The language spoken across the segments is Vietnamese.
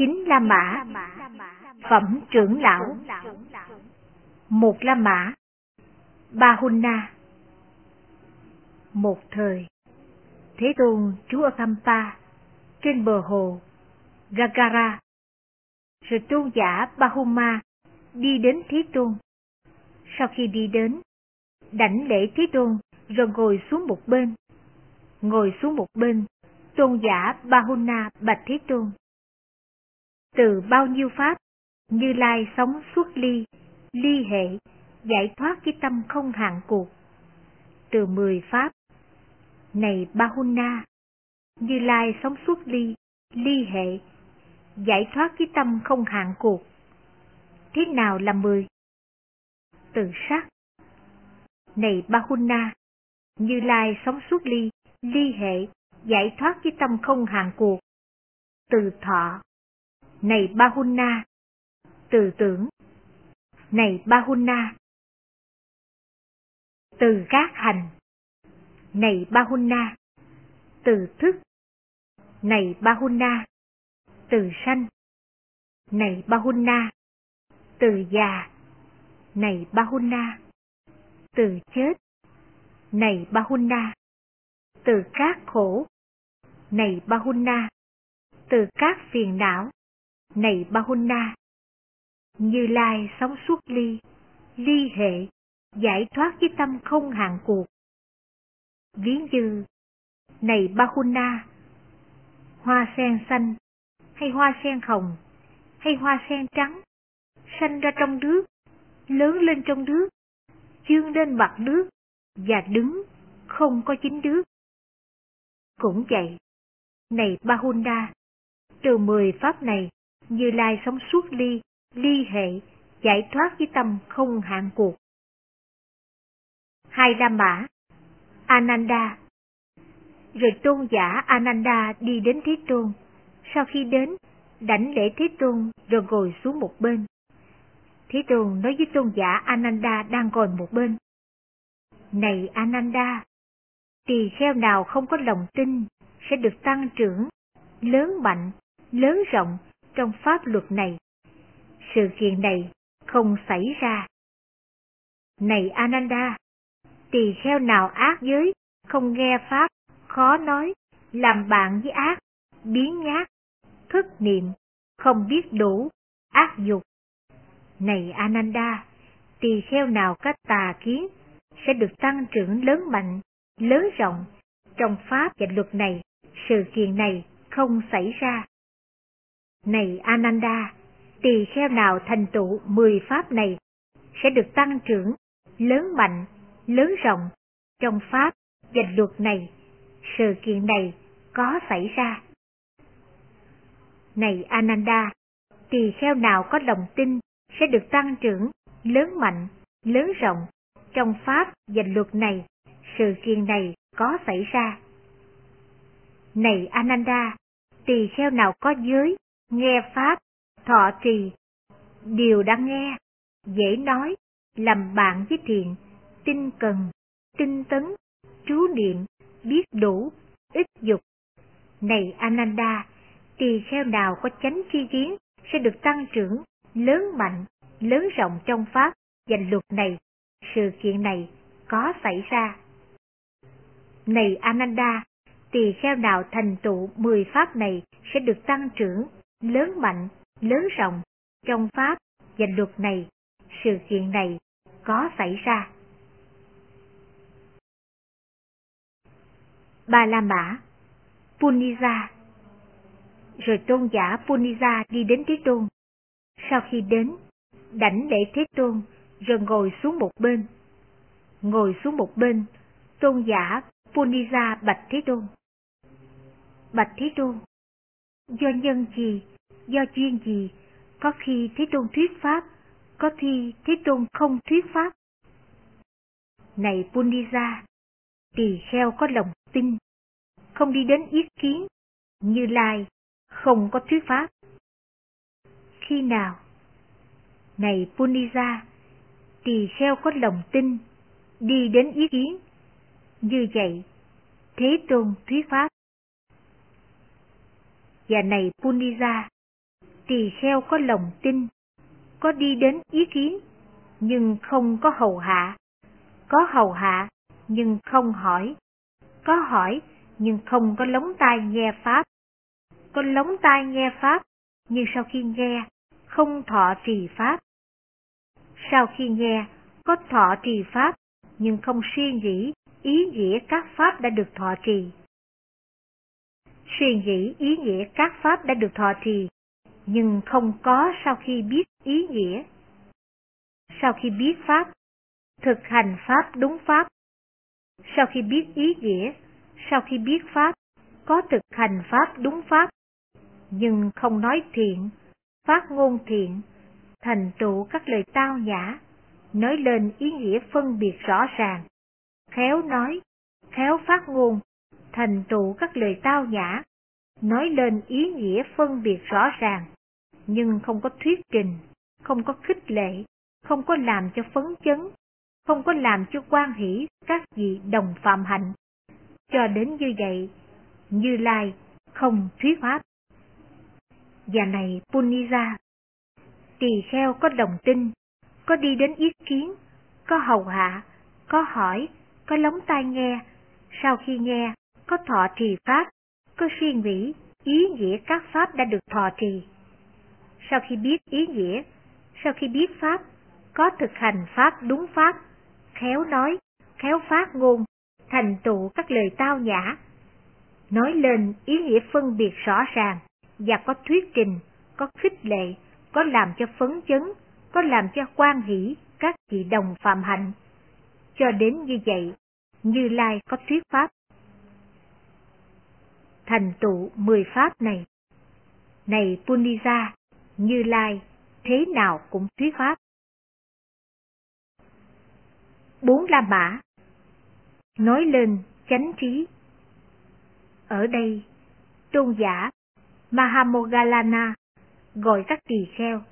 Chín La Mã Phẩm trưởng lão Một La Mã ba hunna Một thời Thế Tôn trú ở Kampa trên bờ hồ Gagara rồi tôn giả Bahuma đi đến Thế Tôn. Sau khi đi đến, đảnh lễ Thế Tôn rồi ngồi xuống một bên. Ngồi xuống một bên, tôn giả Bahuna bạch Thế Tôn. Từ bao nhiêu pháp, Như Lai sống suốt ly, ly hệ, giải thoát cái tâm không hạn cuộc. Từ mười pháp, này Bahuna, Như Lai sống suốt ly, ly hệ, giải thoát cái tâm không hạn cuộc. Thế nào là mười? Từ sắc. Này Bahuna, Như Lai sống suốt ly, ly hệ, giải thoát cái tâm không hạn cuộc. Từ thọ. Này Bahuna, từ tưởng. Này Bahuna, từ các hành. Này Bahuna, từ thức. Này Bahuna, từ sanh. Này Bahuna, từ già. Này Bahuna, từ chết. Này Bahuna, từ các khổ. Này Bahuna, từ các phiền não. Này Bahuna, Như Lai sống suốt ly, ly hệ, giải thoát với tâm không hạn cuộc. Ví như, này Bahuna, hoa sen xanh hay hoa sen hồng, hay hoa sen trắng, sanh ra trong nước, lớn lên trong nước, chương lên mặt nước, và đứng, không có chính nước. Cũng vậy, này Bahunda, từ mười pháp này, như Lai sống suốt ly, ly hệ, giải thoát với tâm không hạn cuộc. Hai La Mã Ananda Rồi tôn giả Ananda đi đến Thế Tôn, sau khi đến, đảnh lễ Thế Tôn rồi ngồi xuống một bên. Thế Tôn nói với tôn giả Ananda đang ngồi một bên. Này Ananda, tỳ kheo nào không có lòng tin sẽ được tăng trưởng, lớn mạnh, lớn rộng trong pháp luật này. Sự kiện này không xảy ra. Này Ananda, tỳ kheo nào ác giới, không nghe pháp, khó nói, làm bạn với ác, biến nhát, thất niệm, không biết đủ, ác dục. Này Ananda, tỳ kheo nào các tà kiến sẽ được tăng trưởng lớn mạnh, lớn rộng trong pháp và luật này, sự kiện này không xảy ra. Này Ananda, tỳ kheo nào thành tựu mười pháp này sẽ được tăng trưởng, lớn mạnh, lớn rộng trong pháp và luật này, sự kiện này có xảy ra. Này Ananda, tỳ kheo nào có lòng tin sẽ được tăng trưởng, lớn mạnh, lớn rộng trong pháp và luật này, sự kiện này có xảy ra. Này Ananda, tỳ kheo nào có giới, nghe pháp, thọ trì, điều đã nghe, dễ nói, làm bạn với thiện, tinh cần, tinh tấn, chú niệm, biết đủ, ít dục. Này Ananda, tỳ kheo nào có chánh chi kiến sẽ được tăng trưởng, lớn mạnh, lớn rộng trong pháp và luật này, sự kiện này có xảy ra. Này Ananda, tỳ kheo nào thành tựu mười pháp này sẽ được tăng trưởng, lớn mạnh, lớn rộng trong pháp và luật này, sự kiện này có xảy ra. Ba La Mã Puniza rồi tôn giả Puniza đi đến Thế Tôn. Sau khi đến, đảnh lễ Thế Tôn, rồi ngồi xuống một bên. Ngồi xuống một bên, tôn giả Puniza bạch Thế Tôn. Bạch Thế Tôn, do nhân gì, do duyên gì, có khi Thế Tôn thuyết Pháp, có khi Thế Tôn không thuyết Pháp. Này Punisa, tỳ kheo có lòng tin, không đi đến ý kiến, như Lai không có thuyết pháp. Khi nào? Này Punisa, tỳ kheo có lòng tin, đi đến ý kiến. Như vậy, Thế Tôn thuyết pháp. Và này Punisa, tỳ kheo có lòng tin, có đi đến ý kiến, nhưng không có hầu hạ, có hầu hạ nhưng không hỏi, có hỏi nhưng không có lóng tai nghe pháp, có lóng tai nghe pháp nhưng sau khi nghe không thọ trì pháp. Sau khi nghe có thọ trì pháp nhưng không suy nghĩ ý nghĩa các pháp đã được thọ trì. Suy nghĩ ý nghĩa các pháp đã được thọ trì nhưng không có sau khi biết ý nghĩa. Sau khi biết pháp, thực hành pháp đúng pháp. Sau khi biết ý nghĩa, sau khi biết pháp, có thực hành pháp đúng pháp, nhưng không nói thiện, phát ngôn thiện, thành tựu các lời tao nhã, nói lên ý nghĩa phân biệt rõ ràng, khéo nói, khéo phát ngôn, thành tựu các lời tao nhã, nói lên ý nghĩa phân biệt rõ ràng, nhưng không có thuyết trình, không có khích lệ, không có làm cho phấn chấn, không có làm cho quan hỷ các vị đồng phạm hạnh. Cho đến như vậy, Như Lai không thuyết pháp. Và này Punisa, tỳ kheo có đồng tin, có đi đến ý kiến, có hầu hạ, có hỏi, có lóng tai nghe, sau khi nghe, có thọ trì pháp, có suy nghĩ, ý nghĩa các pháp đã được thọ trì. Sau khi biết ý nghĩa, sau khi biết pháp, có thực hành pháp đúng pháp, khéo nói, khéo phát ngôn, thành tựu các lời tao nhã, nói lên ý nghĩa phân biệt rõ ràng và có thuyết trình, có khích lệ, có làm cho phấn chấn, có làm cho quan hỷ các vị đồng phạm hạnh. Cho đến như vậy, Như Lai có thuyết pháp. Thành tựu mười pháp này. Này Punija, Như Lai, thế nào cũng thuyết pháp. Bốn La Mã Nói lên chánh trí Ở đây, tôn giả Mahamogalana gọi các tỳ kheo.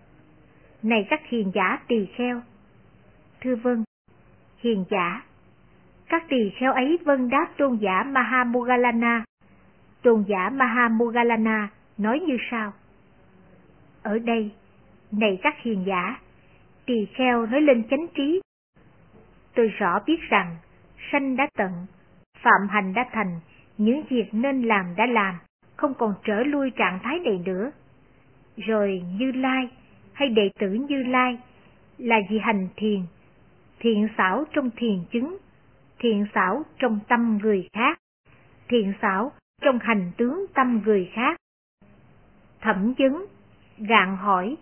Này các hiền giả tỳ kheo. Thưa vâng, hiền giả. Các tỳ kheo ấy vâng đáp tôn giả Mahamogalana. Tôn giả Mahamogalana nói như sau. Ở đây, này các hiền giả, tỳ kheo nói lên chánh trí. Tôi rõ biết rằng, sanh đã tận, phạm hành đã thành, những việc nên làm đã làm, không còn trở lui trạng thái này nữa. Rồi Như Lai hay đệ tử Như Lai là gì hành thiền, thiện xảo trong thiền chứng, thiện xảo trong tâm người khác, thiện xảo trong hành tướng tâm người khác. Thẩm vấn, gạn hỏi,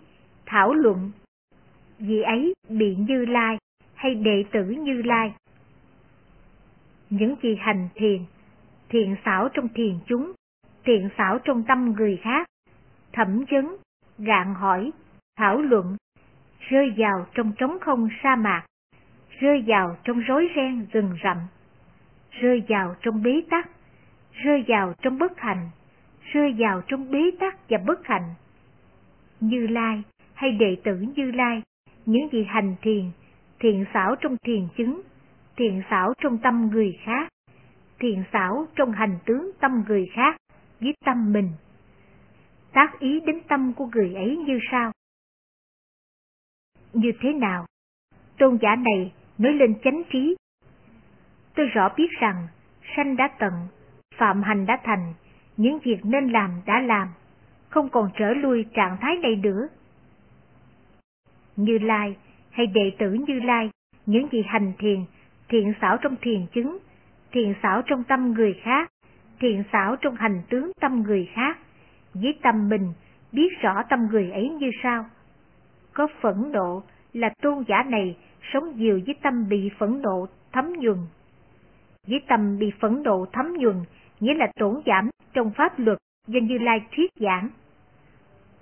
thảo luận, vì ấy bị Như Lai hay đệ tử Như Lai. Những gì hành thiền, thiện xảo trong thiền chúng, thiện xảo trong tâm người khác, thẩm vấn, gạn hỏi, thảo luận, rơi vào trong trống không sa mạc, rơi vào trong rối ren rừng rậm, rơi vào trong bế tắc, rơi vào trong bất hạnh, rơi vào trong bế tắc và bất hạnh. Như Lai hay đệ tử Như Lai, những gì hành thiền, thiện xảo trong thiền chứng, thiện xảo trong tâm người khác, thiện xảo trong hành tướng tâm người khác với tâm mình. Tác ý đến tâm của người ấy như sau. Như thế nào? Tôn giả này nói lên chánh trí. Tôi rõ biết rằng, sanh đã tận, phạm hành đã thành, những việc nên làm đã làm, không còn trở lui trạng thái này nữa. Như Lai hay đệ tử Như Lai, những gì hành thiền, thiện xảo trong thiền chứng, thiện xảo trong tâm người khác, thiện xảo trong hành tướng tâm người khác, với tâm mình biết rõ tâm người ấy như sao. Có phẫn nộ là tôn giả này sống nhiều với tâm bị phẫn nộ thấm nhuần. Với tâm bị phẫn nộ thấm nhuần nghĩa là tổn giảm trong pháp luật do Như Lai thuyết giảng.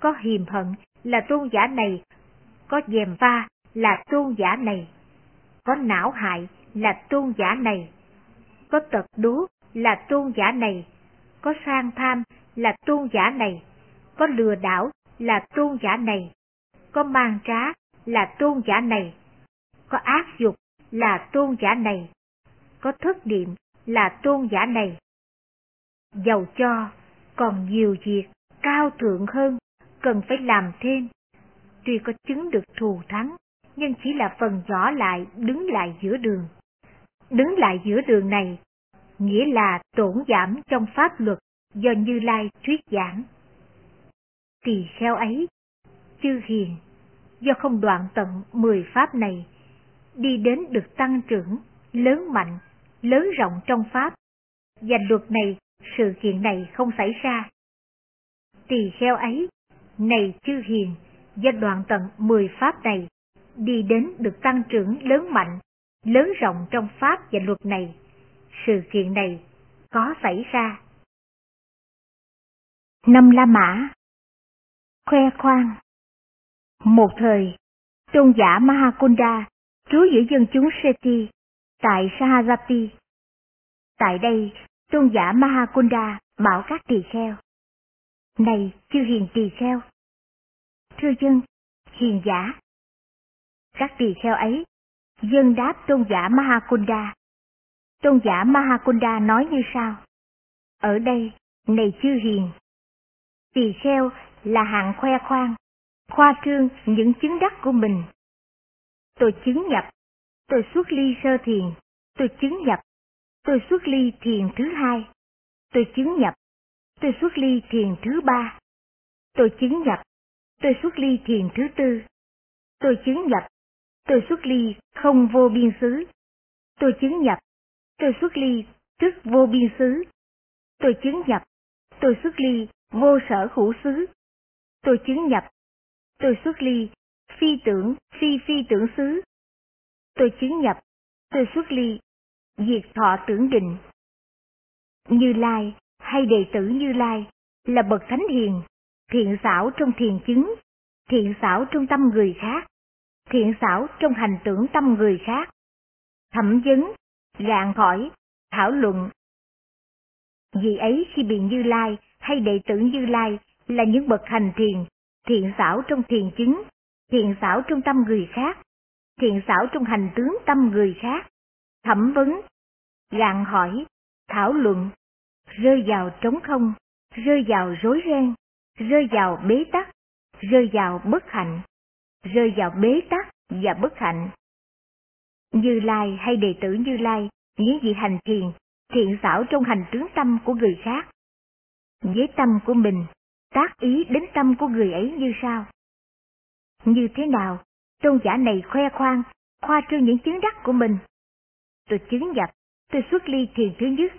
Có hiềm hận là tôn giả này, có dèm pha là tôn giả này, có não hại là tôn giả này, có tật đố là tôn giả này, có sang tham là tôn giả này, có lừa đảo là tôn giả này, có mang trá là tôn giả này, có ác dục là tôn giả này, có thất niệm là tôn giả này. Dầu cho còn nhiều việc cao thượng hơn cần phải làm thêm. Tuy có chứng được thù thắng, nhưng chỉ là phần nhỏ lại đứng lại giữa đường. Đứng lại giữa đường này, nghĩa là tổn giảm trong pháp luật do Như Lai thuyết giảng. Tỳ kheo ấy, chư hiền, do không đoạn tận mười pháp này, đi đến được tăng trưởng, lớn mạnh, lớn rộng trong pháp, và luật này, sự kiện này không xảy ra. Tỳ kheo ấy, này chư hiền, do đoạn tận mười pháp này, đi đến được tăng trưởng lớn mạnh, lớn rộng trong pháp và luật này, sự kiện này có xảy ra. Năm La Mã Khoe khoang Một thời, tôn giả Mahakunda trú giữa dân chúng Seti tại Sahajati. Tại đây, tôn giả Mahakunda bảo các tỳ kheo. Này, chư hiền tỳ kheo! Thưa dân, hiền giả! Các tỳ kheo ấy, dân đáp tôn giả Mahakunda. Tôn giả Mahakunda nói như sau. Ở đây, này chư hiền! Tỳ kheo là hạng khoe khoang, khoa trương những chứng đắc của mình. Tôi chứng nhập, tôi xuất ly sơ thiền, tôi chứng nhập, tôi xuất ly thiền thứ hai, tôi chứng nhập, tôi xuất ly thiền thứ ba, tôi chứng nhập, tôi xuất ly thiền thứ tư, tôi chứng nhập, tôi xuất ly không vô biên xứ, tôi chứng nhập, tôi xuất ly tức vô biên xứ, tôi chứng nhập, tôi xuất ly vô sở hữu xứ, tôi chứng nhập, tôi xuất ly phi tưởng phi phi tưởng xứ, tôi chứng nhập, tôi xuất ly diệt thọ tưởng định. Như Lai hay đệ tử Như Lai là bậc thánh hiền, thiện xảo trong thiền chứng, thiện xảo trong tâm người khác, thiện xảo trong hành tưởng tâm người khác, thẩm vấn, gạn hỏi, thảo luận. Vì ấy khi bị Như Lai hay đệ tử Như Lai là những bậc hành thiền, thiện xảo trong thiền chứng, thiện xảo trong tâm người khác, thiện xảo trong hành tướng tâm người khác, thẩm vấn, gạn hỏi, thảo luận, rơi vào trống không, rơi vào rối ren, rơi vào bế tắc, rơi vào bất hạnh, rơi vào bế tắc và bất hạnh. Như Lai hay đệ tử Như Lai, những vị hành thiền, thiện xảo trong hành tướng tâm của người khác. Với tâm của mình, tác ý đến tâm của người ấy như sao? Như thế nào, tôn giả này khoe khoang, khoa trương những chứng đắc của mình. Tôi chứng nhập, tôi xuất ly thiền thứ nhất.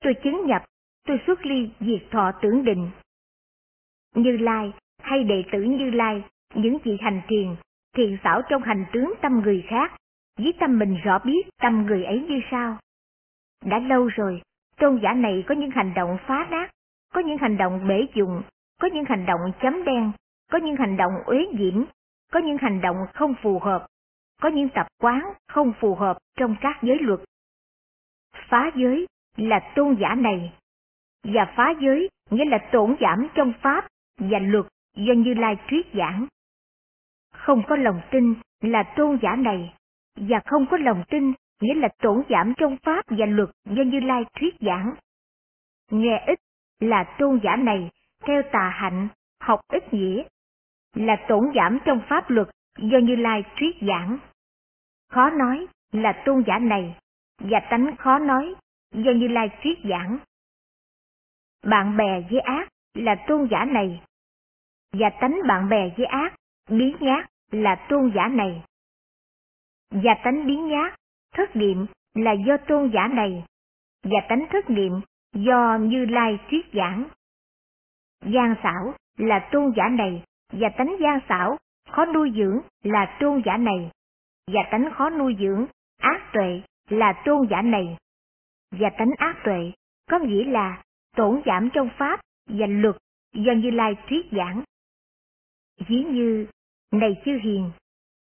Tôi chứng nhập, tôi xuất ly diệt thọ tưởng định. Như Lai hay đệ tử Như Lai, những vị hành thiền, thiền xảo trong hành tướng tâm người khác, với tâm mình rõ biết tâm người ấy như sao. Đã lâu rồi, tôn giả này có những hành động phá nát, có những hành động bể dụng, có những hành động chấm đen, có những hành động uế diễm, có những hành động không phù hợp, có những tập quán không phù hợp trong các giới luật. Phá giới là tôn giả này, và phá giới nghĩa là tổn giảm trong pháp và luật do Như Lai thuyết giảng. Không có lòng tin là tôn giả này, và không có lòng tin nghĩa là tổn giảm trong pháp và luật do Như Lai thuyết giảng. Nghe ít là tôn giả này theo tà hạnh, học ít nghĩa, là tổn giảm trong pháp luật do Như Lai thuyết giảng. Khó nói là tôn giả này, và tánh khó nói do Như Lai thuyết giảng. Bạn bè với ác là tôn giả này, và tánh bạn bè với ác, biến nhát là tôn giả này. Và tánh biến nhát, thất niệm là do tôn giả này, và tánh thất niệm do Như Lai thuyết giảng. Gian xảo là tôn giả này, và tánh gian xảo, khó nuôi dưỡng là trôn giả này, và tánh khó nuôi dưỡng, ác tuệ là trôn giả này. Và tánh ác tuệ có nghĩa là tổn giảm trong pháp và luật do Như Lai thuyết giảng. Ví như, này chư hiền,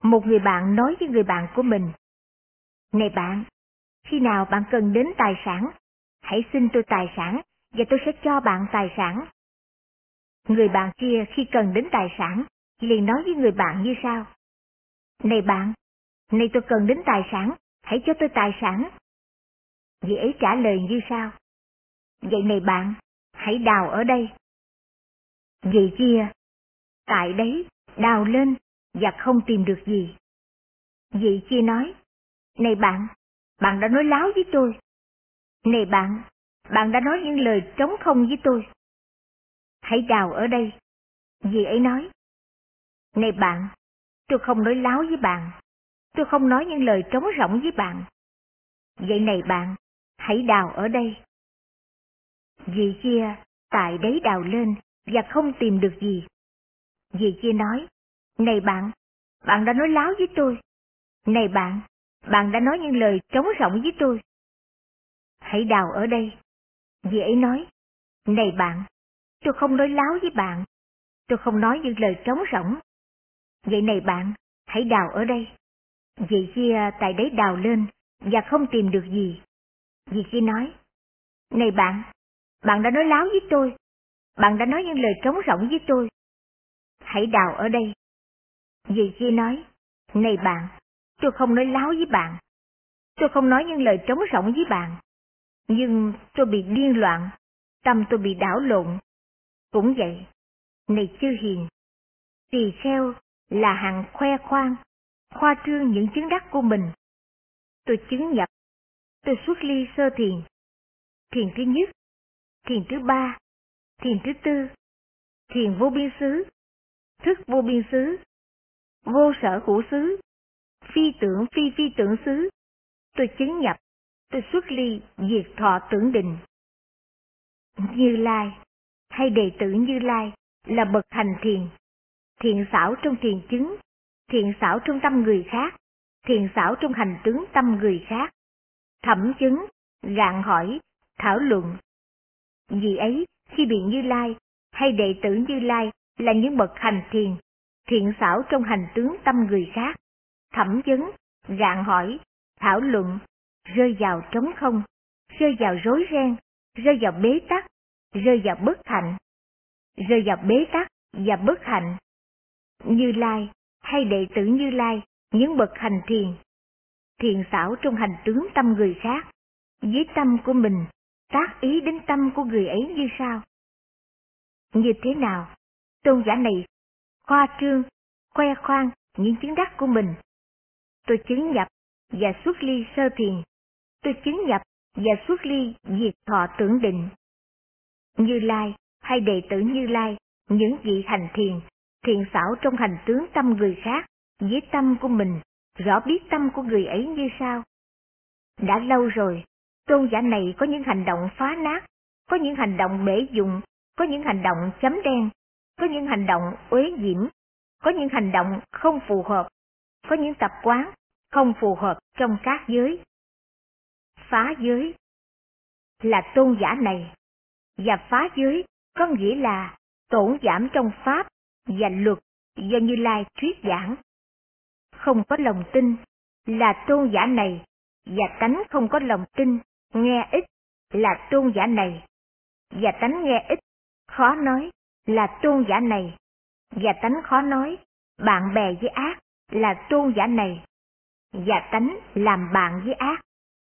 một người bạn nói với người bạn của mình, Này bạn, khi nào bạn cần đến tài sản, hãy xin tôi tài sản và tôi sẽ cho bạn tài sản. Người bạn kia khi cần đến tài sản, liền nói với người bạn như sau. Này bạn, này tôi cần đến tài sản, hãy cho tôi tài sản. Vị ấy trả lời như sau. Vậy này bạn, hãy đào ở đây. Vị kia, tại đấy đào lên và không tìm được gì. Vị kia nói, này bạn, bạn đã nói láo với tôi. Này bạn, bạn đã nói những lời trống không với tôi. Hãy đào ở đây. Dì ấy nói, này bạn, tôi không nói láo với bạn. Tôi không nói những lời trống rỗng với bạn. Vậy này bạn, hãy đào ở đây. Dì kia tại đấy đào lên và không tìm được gì. Dì kia nói, này bạn, bạn đã nói láo với tôi. Này bạn, bạn đã nói những lời trống rỗng với tôi. Hãy đào ở đây. Dì ấy nói, này bạn, tôi không nói láo với bạn. Tôi không nói những lời trống rỗng. Vậy này bạn, hãy đào ở đây. Dì kia à, tại đấy đào lên và không tìm được gì. Dì kia nói, này bạn, bạn đã nói láo với tôi. Bạn đã nói những lời trống rỗng với tôi. Hãy đào ở đây. Dì kia nói, này bạn, tôi không nói láo với bạn. Tôi không nói những lời trống rỗng với bạn. Nhưng tôi bị điên loạn, tâm tôi bị đảo lộn. Cũng vậy, này chư hiền, tỳ kheo là hàng khoe khoang, khoa trương những chứng đắc của mình. Tôi chứng nhập, tôi xuất ly sơ thiền. Thiền thứ nhất, thiền thứ ba, thiền thứ tư, thiền vô biên xứ, thức vô biên xứ, vô sở hữu xứ, phi tưởng phi phi tưởng xứ. Tôi chứng nhập, tôi xuất ly diệt thọ tưởng định. Như Lai, hay đệ tử Như Lai là bậc hành thiền, thiện xảo trong thiền chứng, thiện xảo trong tâm người khác, thiện xảo trong hành tướng tâm người khác, thẩm chứng, gạn hỏi, thảo luận. Vì ấy, khi bị Như Lai hay đệ tử Như Lai là những bậc hành thiền, thiện xảo trong hành tướng tâm người khác, thẩm vấn, gạn hỏi, thảo luận, rơi vào trống không, rơi vào rối ren, rơi vào bế tắc, rơi vào bất hạnh, rơi vào bế tắc và bất hạnh. Như Lai hay đệ tử Như Lai, những bậc hành thiền, thiền xảo trong hành tướng tâm người khác, với tâm của mình, tác ý đến tâm của người ấy như sao? Như thế nào? Tôn giả này khoa trương, khoe khoang những chứng đắc của mình. Tôi chứng nhập và xuất ly sơ thiền. Tôi chứng nhập và xuất ly diệt thọ tưởng định. Như Lai hay đệ tử Như Lai, những vị hành thiền, thiền xảo trong hành tướng tâm người khác, với tâm của mình, rõ biết tâm của người ấy như sao. Đã lâu rồi, tôn giả này có những hành động phá nát, có những hành động bể dụng, có những hành động chấm đen, có những hành động uế diễm, có những hành động không phù hợp, có những tập quán không phù hợp trong các giới. Phá giới là tôn giả này, và phá giới có nghĩa là tổn giảm trong pháp và luật do Như Lai thuyết giảng. Không có lòng tin là tôn giả này, và tánh không có lòng tin, nghe ít là tôn giả này, và tánh nghe ít, khó nói là tôn giả này, và tánh khó nói, bạn bè với ác là tôn giả này, và tánh làm bạn với ác,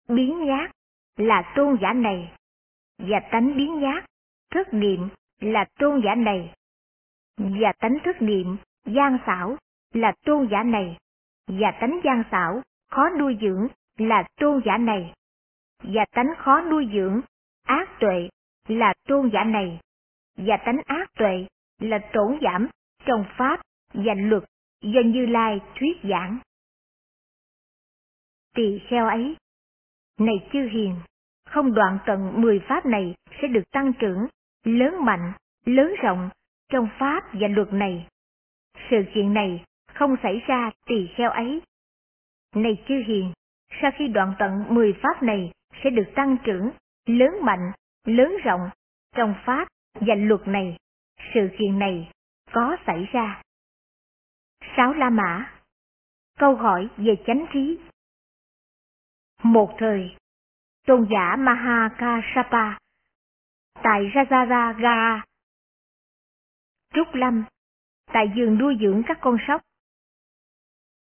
biến nhát là tôn giả này, và tánh biến nhát, thất niệm là tôn giả này, và tánh thức niệm, gian xảo là tôn giả này, và tánh gian xảo, khó nuôi dưỡng là tôn giả này, và tánh khó nuôi dưỡng, ác tuệ là tôn giả này, và tánh ác tuệ là tổn giảm trong pháp và luật do Như Lai thuyết giảng. Tỳ kheo ấy, này chư hiền, không đoạn tận mười pháp này sẽ được tăng trưởng, lớn mạnh, lớn rộng trong pháp và luật này. Sự kiện này không xảy ra tỳ kheo ấy. Này chư hiền, sau khi đoạn tận mười pháp này sẽ được tăng trưởng, lớn mạnh, lớn rộng trong pháp và luật này. Sự kiện này có xảy ra. Sáu La Mã Câu hỏi về chánh trí Một thời, tôn giả Mahakasapa tại Rajaraga, Trúc Lâm, tại giường nuôi dưỡng các con sóc.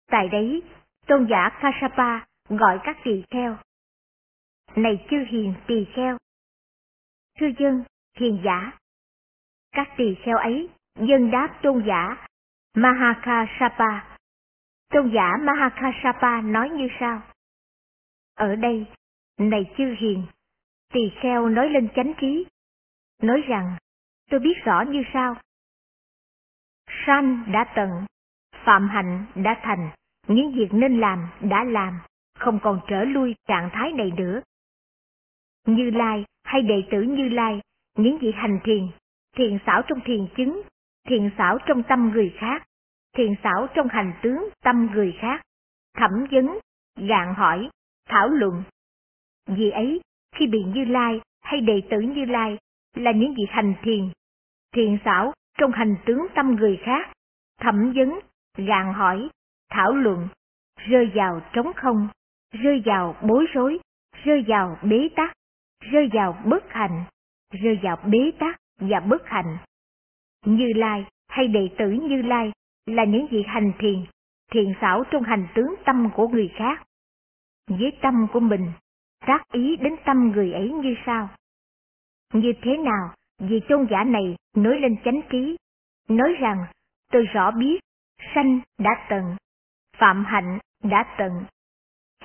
Tại đấy, tôn giả Kasapa gọi các tỳ kheo. Này chư hiền tỳ kheo! Thưa dân, hiền giả! Các tỳ kheo ấy dân đáp tôn giả Mahakasapa. Tôn giả Mahakasapa nói như sau. Ở đây, này chư hiền, tỳ kheo nói lên chánh trí, nói rằng, tôi biết rõ như sau. Sanh đã tận, phạm hạnh đã thành, những việc nên làm đã làm, không còn trở lui trạng thái này nữa. Như Lai hay đệ tử Như Lai, những vị hành thiền, thiền xảo trong thiền chứng, thiền xảo trong tâm người khác, thiền xảo trong hành tướng tâm người khác, thẩm vấn, gạn hỏi, thảo luận. Vì ấy, khi bị Như Lai hay đệ tử Như Lai là những vị hành thiền, thiền xảo trong hành tướng tâm người khác, thẩm vấn, gạn hỏi, thảo luận, rơi vào trống không, rơi vào bối rối, rơi vào bế tắc, rơi vào bất hạnh, rơi vào bế tắc và bất hạnh. Như Lai hay đệ tử Như Lai là những vị hành thiền, thiền xảo trong hành tướng tâm của người khác. Với tâm của mình, tác ý đến tâm người ấy như sau. Như thế nào, vị tôn giả này nói lên chánh trí, nói rằng, tôi rõ biết, sanh đã tận, phạm hạnh đã tận.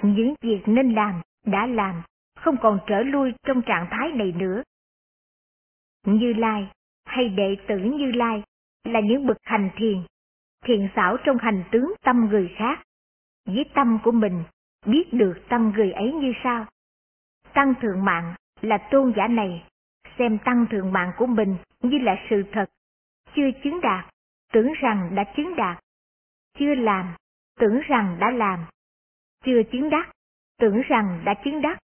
Những việc nên làm, đã làm, không còn trở lui trong trạng thái này nữa. Như Lai hay đệ tử Như Lai là những bậc hành thiền, thiền xảo trong hành tướng tâm người khác. Với tâm của mình, biết được tâm người ấy như sao. Tăng thượng mạng là tôn giả này, xem tăng thượng mạng của mình như là sự thật, chưa chứng đạt, tưởng rằng đã chứng đạt, chưa làm, tưởng rằng đã làm, chưa chứng đắc, tưởng rằng đã chứng đắc.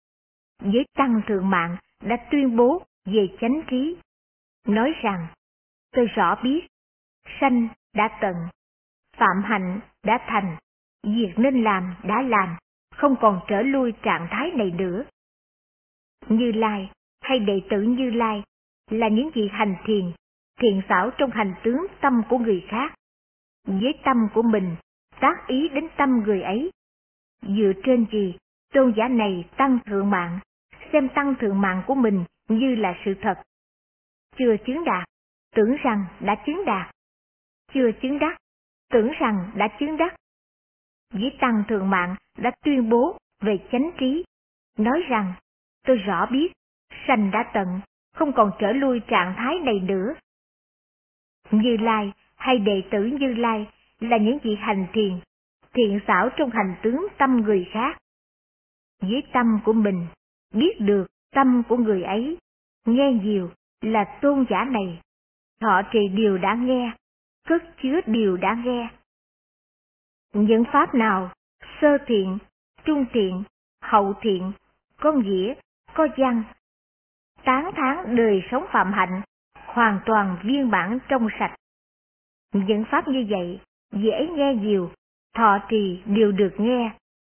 Với tăng thượng mạng đã tuyên bố về chánh trí, nói rằng, tôi rõ biết, sanh đã tận, phạm hạnh đã thành, việc nên làm đã làm, không còn trở lui trạng thái này nữa. Như Lai hay đệ tử Như Lai là những vị hành thiền, thiền xảo trong hành tướng tâm của người khác. Với tâm của mình, tác ý đến tâm người ấy. Dựa trên gì, tôn giả này tăng thượng mạng, xem tăng thượng mạng của mình như là sự thật. Chưa chứng đạt, tưởng rằng đã chứng đạt. Chưa chứng đắc, tưởng rằng đã chứng đắc. Với tăng thượng mạng đã tuyên bố về chánh trí, nói rằng tôi rõ biết, sanh đã tận, không còn trở lui trạng thái này nữa. Như Lai hay đệ tử Như Lai là những vị hành thiền, thiện xảo trong hành tướng tâm người khác. Với tâm của mình, biết được tâm của người ấy, nghe nhiều là tôn giả này, thọ trì điều đã nghe, cất chứa điều đã nghe. Những pháp nào sơ thiện, trung thiện, hậu thiện, có nghĩa, có văn, tán thán đời sống phạm hạnh, hoàn toàn viên bản trong sạch. Những pháp như vậy dễ nghe nhiều, thọ trì đều được nghe,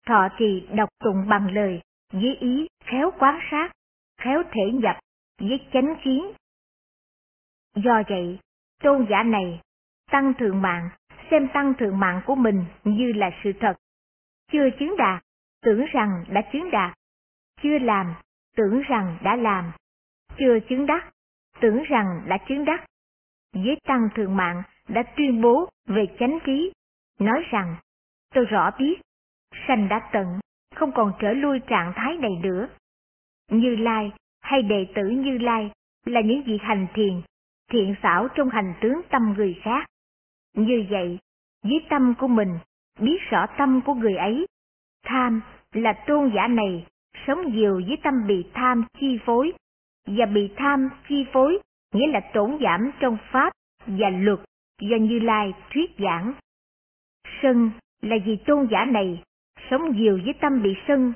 thọ trì đọc tụng bằng lời, với ý khéo quán sát, khéo thể nhập, với chánh kiến. Do vậy, tôn giả này, tăng thượng mạng, xem tăng thượng mạng của mình như là sự thật. Chưa chứng đạt, tưởng rằng đã chứng đạt. Chưa làm, tưởng rằng đã làm. Chưa chứng đắc, tưởng rằng đã chứng đắc. Với tăng thượng mạng đã tuyên bố về chánh trí, nói rằng, tôi rõ biết, sanh đã tận, không còn trở lui trạng thái này nữa. Như Lai hay đệ tử Như Lai là những vị hành thiền, thiện xảo trong hành tướng tâm người khác. Như vậy, với tâm của mình, biết rõ tâm của người ấy. Tham là tôn giả này, sống nhiều với tâm bị tham chi phối, và bị tham chi phối nghĩa là tổn giảm trong pháp và luật do Như Lai thuyết giảng. Sân là vì tôn giả này sống nhiều với tâm bị sân,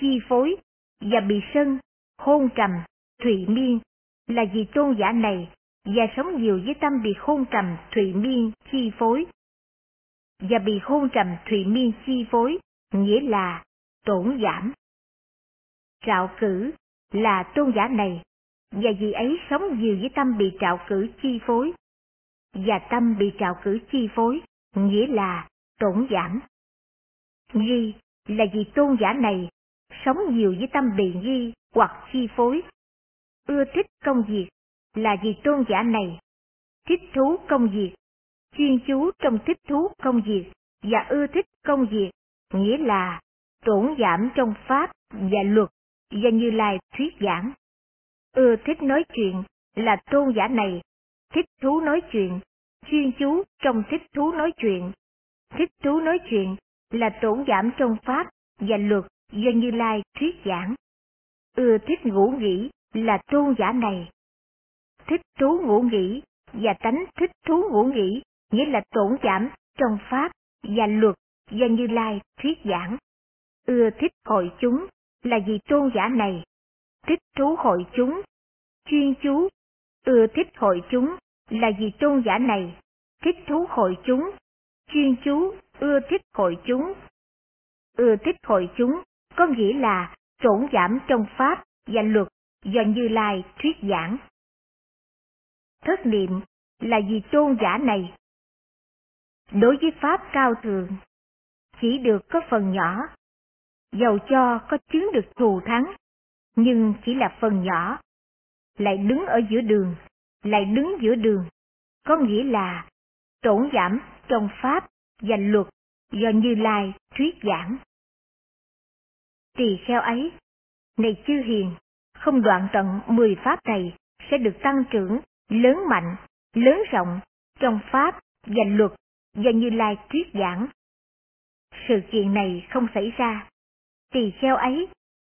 chi phối và bị sân, hôn trầm, thụy miên là vì tôn giả này và sống nhiều với tâm bị hôn trầm, thụy miên, chi phối. Và bị hôn trầm, thụy miên, chi phối nghĩa là tổn giảm. Trạo cử là tôn giả này và vì ấy sống nhiều với tâm bị trạo cử chi phối và tâm bị trạo cử chi phối, nghĩa là tổn giảm. Nghi là vì tôn giả này sống nhiều với tâm bị nghi hoặc chi phối. Ưa thích công việc là vì tôn giả này thích thú công việc, chuyên chú trong thích thú công việc và ưa thích công việc, nghĩa là tổn giảm trong pháp và luật và như lai thuyết giảng. Ưa thích nói chuyện là tôn giả này, thích thú nói chuyện, chuyên chú trong thích thú nói chuyện. Thích thú nói chuyện là tổn giảm trong pháp và luật do Như Lai thuyết giảng. Ưa thích ngủ nghỉ là tôn giả này. Thích thú ngủ nghỉ và tánh thích thú ngủ nghỉ nghĩa là tổn giảm trong pháp và luật do Như Lai thuyết giảng. Ưa thích hội chúng là vì tôn giả này. Thích thú hội chúng, chuyên chú, ưa thích hội chúng là vì tôn giả này. Thích thú hội chúng, chuyên chú, ưa thích hội chúng. Ưa thích hội chúng có nghĩa là trổn giảm trong pháp và luật do Như Lai thuyết giảng. Thất niệm là vì tôn giả này. Đối với pháp cao thượng, chỉ được có phần nhỏ, dầu cho có chứng được thù thắng, nhưng chỉ là phần nhỏ, lại đứng ở giữa đường, lại đứng giữa đường, có nghĩa là tổn giảm trong pháp và luật do Như Lai thuyết giảng. Tỳ kheo ấy, này chư hiền, không đoạn tận mười pháp này sẽ được tăng trưởng, lớn mạnh, lớn rộng trong pháp và luật do Như Lai thuyết giảng. Sự kiện này không xảy ra. Tỳ kheo ấy,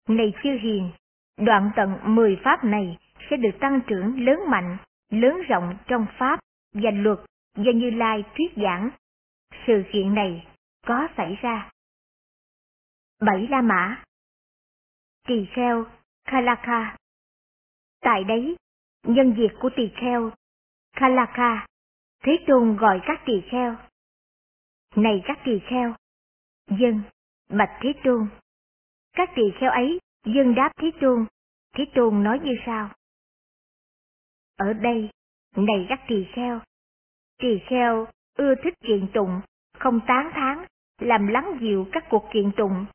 này chư hiền, đoạn tận mười pháp này sẽ được tăng trưởng lớn mạnh, lớn rộng trong pháp và luật do Như Lai thuyết giảng. Sự kiện này có xảy ra. Bảy La Mã Tỳ kheo Kalaka Tại đấy, nhân việc của tỳ kheo Kalaka, Thế Tôn gọi các tỳ kheo. Này các tỳ kheo, dân, bạch Thế Tôn. Các tỳ kheo ấy dân đáp Thế Tôn, Thế Tôn nói như sau. Ở đây, này các tỳ kheo, tỳ kheo ưa thích kiện tụng, không tán thán, làm lắng dịu các cuộc kiện tụng.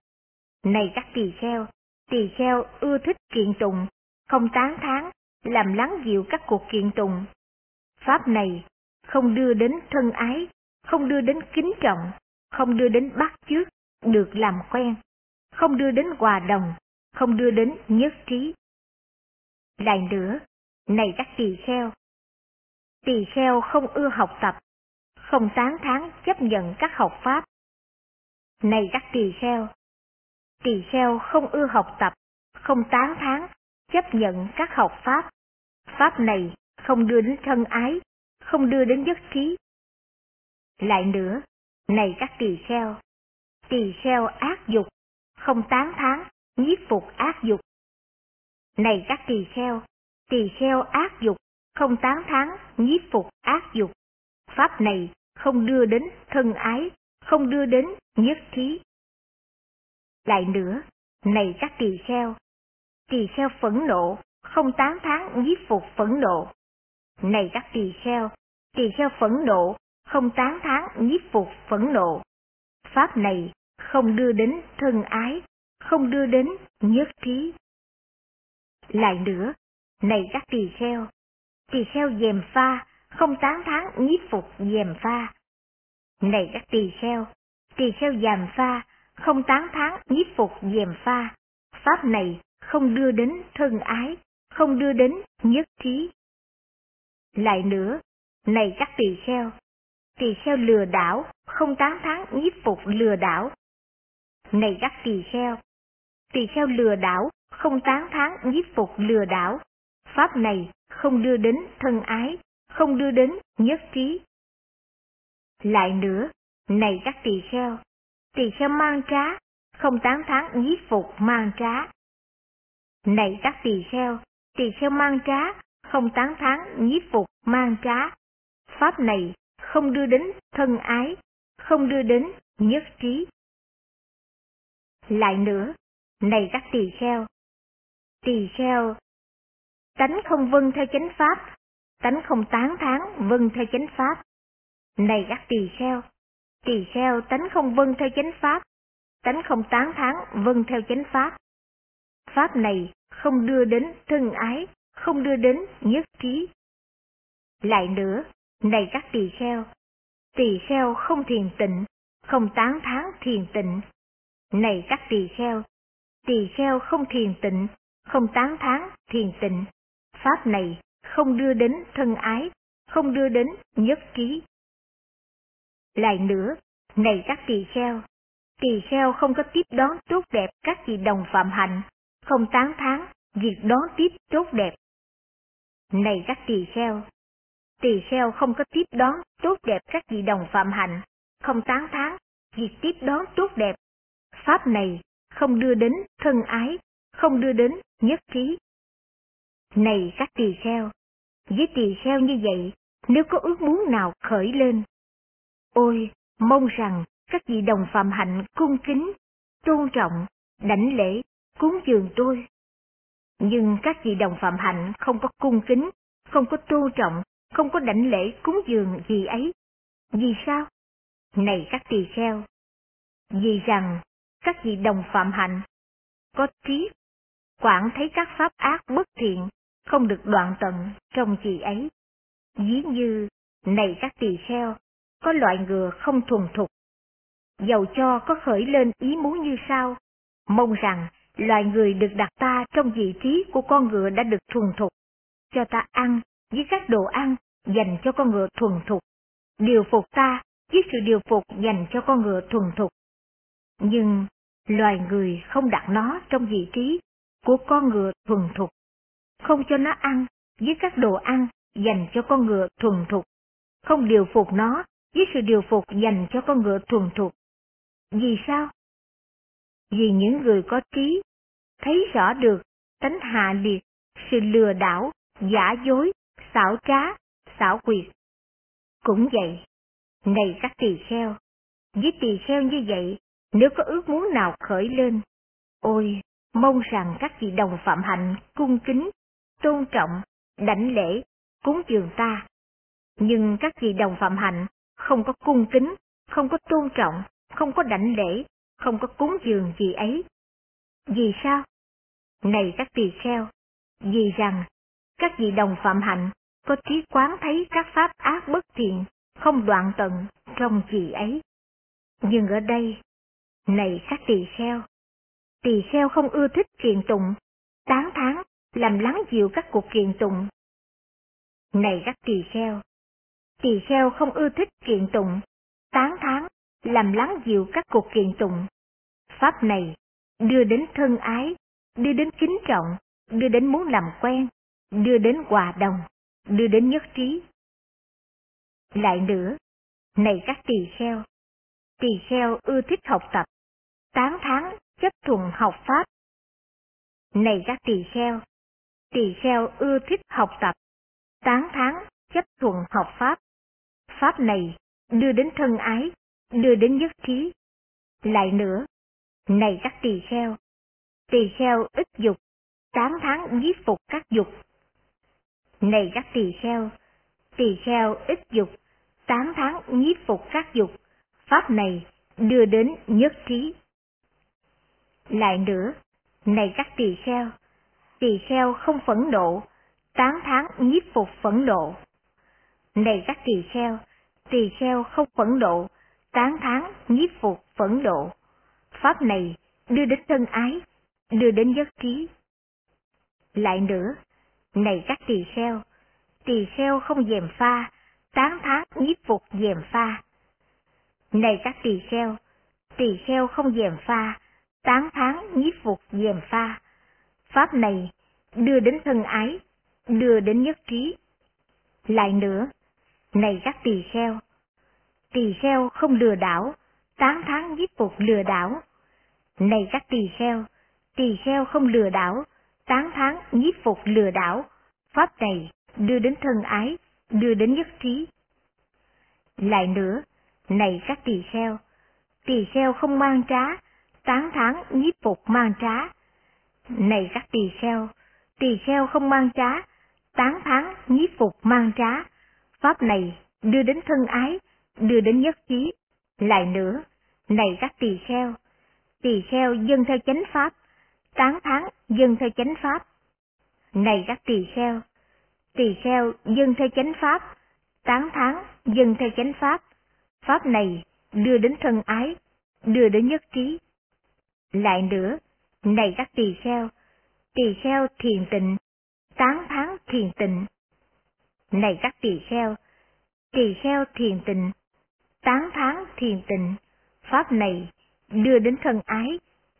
Này các tỳ kheo, tỳ kheo ưa thích kiện tụng, không tán thán, làm lắng dịu các cuộc kiện tụng. Pháp này không đưa đến thân ái, không đưa đến kính trọng, không đưa đến bắt chước, được làm quen, không đưa đến hòa đồng, không đưa đến nhất trí. Lại nữa, này các tỳ kheo, tỳ kheo không ưa học tập, không tán thán chấp nhận các học pháp. Này các tỳ kheo, tỳ kheo không ưa học tập, không tán thán chấp nhận các học pháp. Pháp này không đưa đến thân ái, không đưa đến nhất trí. Lại nữa, này các tỳ kheo, tỳ kheo ác dục, không tán thán, nhiếp phục ác dục. Này các tỳ kheo, tỳ kheo ác dục, không tán thán, nhiếp phục ác dục. Pháp này không đưa đến thân ái, không đưa đến nhất thí Lại nữa, này các tỳ kheo, tỳ kheo phẫn nộ, không tán thán nhiếp phục phẫn nộ. Này các tỳ kheo, tỳ kheo phẫn nộ, không tán thán nhiếp phục phẫn nộ. Pháp này không đưa đến thân ái, không đưa đến nhất trí. Lại nữa, này các tỳ kheo, tỳ kheo dèm pha, không tán thán nhiếp phục dèm pha. Này các tỳ kheo, tỳ kheo dèm pha, không tán thán nhiếp phục dèm pha. Pháp này không đưa đến thân ái, không đưa đến nhất trí. Lại nữa, này các tỳ kheo, tỳ kheo lừa đảo, không tán thán nhiếp phục lừa đảo. Này các tỳ kheo, tỳ kheo lừa đảo, không tán thán nhiếp phục lừa đảo. Pháp này không đưa đến thân ái, không đưa đến nhất trí. Lại nữa, này các tỳ kheo, tỳ kheo mang trá, không tán thán nhiếp phục mang trá. Này các tỳ kheo, tỳ kheo mang trá, không tán thán nhiếp phục mang trá. Pháp này không đưa đến thân ái, không đưa đến nhất trí. Lại nữa, này các tỳ kheo, tỳ kheo, tánh không vâng theo chánh pháp, tánh không tán thán vâng theo chánh pháp. Này các tỳ kheo, tỳ kheo tánh không vâng theo chánh pháp, tánh không tán thán vâng theo chánh pháp. Pháp này không đưa đến thân ái, không đưa đến nhất trí. Lại nữa, này các tỳ kheo, tỳ kheo không thiền tịnh, không tán thán thiền tịnh. Này các tỳ kheo, tỳ kheo không thiền tịnh, không tán thán thiền tịnh. Pháp này không đưa đến thân ái, không đưa đến nhất ký. Lại nữa, này các tỳ kheo, tỳ kheo không có tiếp đón tốt đẹp các vị đồng phạm hạnh, không tán thán việc đón tiếp tốt đẹp. Này các tỳ kheo, tỳ kheo không có tiếp đón tốt đẹp các vị đồng phạm hạnh, không tán thán việc tiếp đón tốt đẹp. Pháp này không đưa đến thân ái, không đưa đến nhất trí. Này các tỳ kheo, với tỳ kheo như vậy, nếu có ước muốn nào khởi lên, ôi, mong rằng các vị đồng phạm hạnh cung kính, tôn trọng, đảnh lễ, cúng dường tôi. Nhưng các vị đồng phạm hạnh không có cung kính, không có tôn trọng, không có đảnh lễ cúng dường gì ấy. Vì sao? Này các tỳ kheo! Vì rằng các vị đồng phạm hạnh có trí, quản thấy các pháp ác bất thiện không được đoạn tận trong chị ấy. Ví như, này các tỳ kheo, có loại ngựa không thuần thục. Dầu cho có khởi lên ý muốn như sau, mong rằng loài người được đặt ta trong vị trí của con ngựa đã được thuần thục, cho ta ăn với các đồ ăn dành cho con ngựa thuần thục, điều phục ta với sự điều phục dành cho con ngựa thuần thục. Nhưng loài người không đặt nó trong vị trí của con ngựa thuần thục, không cho nó ăn với các đồ ăn dành cho con ngựa thuần thục, không điều phục nó với sự điều phục dành cho con ngựa thuần thục. Vì sao? Vì những người có trí thấy rõ được tánh hạ liệt, sự lừa đảo, giả dối, xảo trá, xảo quyệt. Cũng vậy, này các tỳ kheo, với tỳ kheo như vậy, nếu có ước muốn nào khởi lên, ôi, mong rằng các vị đồng phạm hạnh cung kính, tôn trọng, đảnh lễ, cúng dường ta. Nhưng các vị đồng phạm hạnh không có cung kính, không có tôn trọng, không có đảnh lễ, không có cúng dường gì ấy. Vì sao? Này các tỳ kheo, vì rằng các vị đồng phạm hạnh có trí quán thấy các pháp ác bất thiện, không đoạn tận trong gì ấy. Nhưng ở đây, này các tỳ kheo, tỳ kheo không ưa thích kiện tụng, tán thán, làm lắng dịu các cuộc kiện tụng. Này các tỳ kheo, tỳ kheo không ưa thích kiện tụng, tán thán, làm lắng dịu các cuộc kiện tụng. Pháp này đưa đến thân ái, đưa đến kính trọng, đưa đến muốn làm quen, đưa đến hòa đồng, đưa đến nhất trí. Lại nữa, này các tỳ kheo, tỳ kheo ưa thích học tập, tán thán chấp thuận học pháp. Này các tỳ kheo, tỳ kheo ưa thích học tập, tán thán chấp thuận học pháp. Pháp này đưa đến thân ái, đưa đến nhất trí. Lại nữa, này các tỳ kheo, tỳ kheo ít dục, tán thán giết phục các dục. Này các tỳ kheo, tỳ kheo ít dục, tán thán nhiếp phục các dục, pháp này đưa đến nhất trí. Lại nữa, này các tỳ kheo, tỳ kheo không phẫn nộ, tán thán nhiếp phục phẫn nộ. Này các tỳ kheo, tỳ kheo không phẫn nộ, tán thán nhiếp phục phẫn nộ. Pháp này đưa đến thân ái, đưa đến giác trí. Lại nữa, này các tỳ kheo, tỳ kheo không dèm pha, tán thán nhiếp phục dèm pha. Này các tỳ kheo, tỳ kheo không dèm pha, tán thán nhiếp phục dèm pha. Pháp này đưa đến thân ái, đưa đến nhất trí. Lại nữa, này các tỳ kheo, tỳ kheo không lừa đảo, tán thán nhiếp phục lừa đảo. Này các tỳ kheo, tỳ kheo không lừa đảo, tán thán nhiếp phục lừa đảo. Pháp này đưa đến thân ái, đưa đến nhất trí. Lại nữa, này các tỳ kheo, tỳ kheo không mang trá, tán thán nhiếp phục mang trá. Này các tỳ kheo, tỳ kheo không mang trá, tán thán nhiếp phục mang trá. Pháp này đưa đến thân ái, đưa đến nhất trí. Lại nữa, này các tỳ kheo, tỳ kheo dân theo chánh pháp, tán thán dân theo chánh pháp. Này các tỳ kheo, tỳ kheo dân theo chánh pháp, tán thán dân theo chánh pháp. Pháp này đưa đến thân ái, đưa đến nhất trí. Lại nữa, này các tỳ kheo, tỳ kheo thiền tịnh, tán thán thiền tịnh. Này các tỳ kheo, tỳ kheo thiền tịnh, tán thán thiền tịnh, pháp này đưa đến thân ái,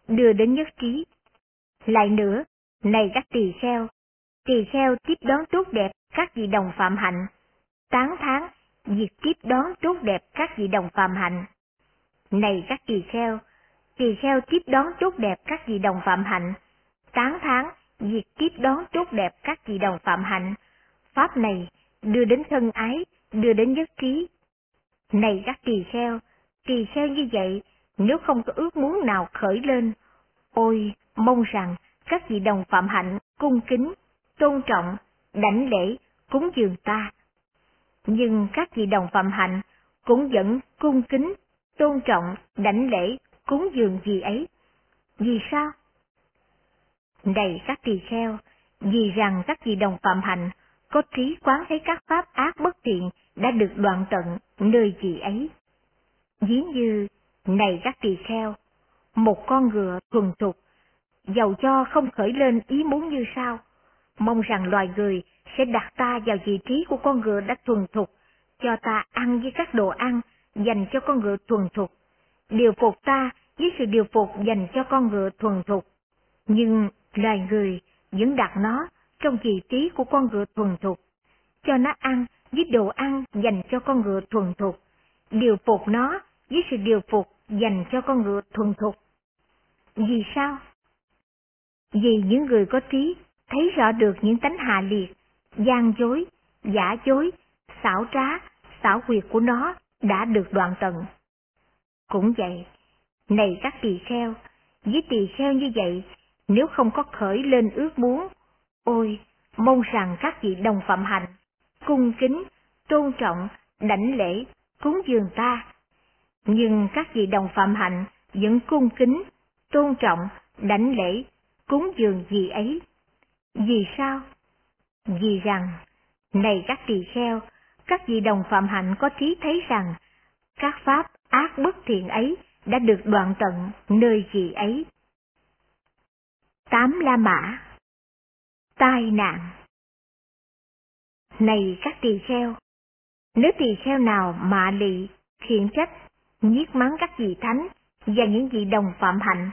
đưa đến nhất trí. Lại nữa, này các tỳ kheo, tỳ kheo tiếp đón tốt đẹp các vị đồng phạm hạnh, tán thán việc tiếp đón tốt đẹp các vị đồng phạm hạnh. Này các tỳ kheo, tỳ kheo tiếp đón chốt đẹp các vị đồng phạm hạnh, tán thán việc tiếp đón chốt đẹp các vị đồng phạm hạnh. Pháp này đưa đến thân ái, đưa đến nhất trí. Này các tỳ kheo, tỳ kheo như vậy, nếu không có ước muốn nào khởi lên, ôi, mong rằng các vị đồng phạm hạnh cung kính, tôn trọng, đảnh lễ, cúng dường ta. Nhưng các vị đồng phạm hạnh cũng vẫn cung kính, tôn trọng, đảnh lễ, cúng dường gì ấy. Vì sao? Này các tỳ kheo, vì rằng các vị đồng phạm hạnh có trí quán thấy các pháp ác bất thiện đã được đoạn tận nơi gì ấy. Ví như, này các tỳ kheo, một con ngựa thuần thục, giàu cho không khởi lên ý muốn như sau, mong rằng loài người sẽ đặt ta vào vị trí của con ngựa đã thuần thục, cho ta ăn với các đồ ăn dành cho con ngựa thuần thục, điều phục ta với sự điều phục dành cho con ngựa thuần thục. Nhưng loài người vẫn đặt nó trong vị trí của con ngựa thuần thục, cho nó ăn với đồ ăn dành cho con ngựa thuần thục, điều phục nó với sự điều phục dành cho con ngựa thuần thục. Vì sao? Vì những người có trí thấy rõ được những tánh hạ liệt, gian dối, giả dối, xảo trá, xảo quyệt của nó đã được đoạn tận. Cũng vậy, này các tỳ kheo, với tỳ kheo như vậy, nếu không có khởi lên ước muốn, ôi, mong rằng các vị đồng phạm hành, cung kính, tôn trọng, đảnh lễ, cúng dường ta. Nhưng các vị đồng phạm hạnh vẫn cung kính, tôn trọng, đảnh lễ, cúng dường gì ấy. Vì sao? Vì rằng, này các tỳ kheo, các vị đồng phạm hạnh có trí thấy rằng, các pháp ác bất thiện ấy đã được đoạn tận nơi gì ấy. Tám La Mã Tai nạn Này các tỳ kheo, nếu tỳ kheo nào mạ lị, khiển trách, nhiếc mắng các vị thánh và những vị đồng phạm hạnh,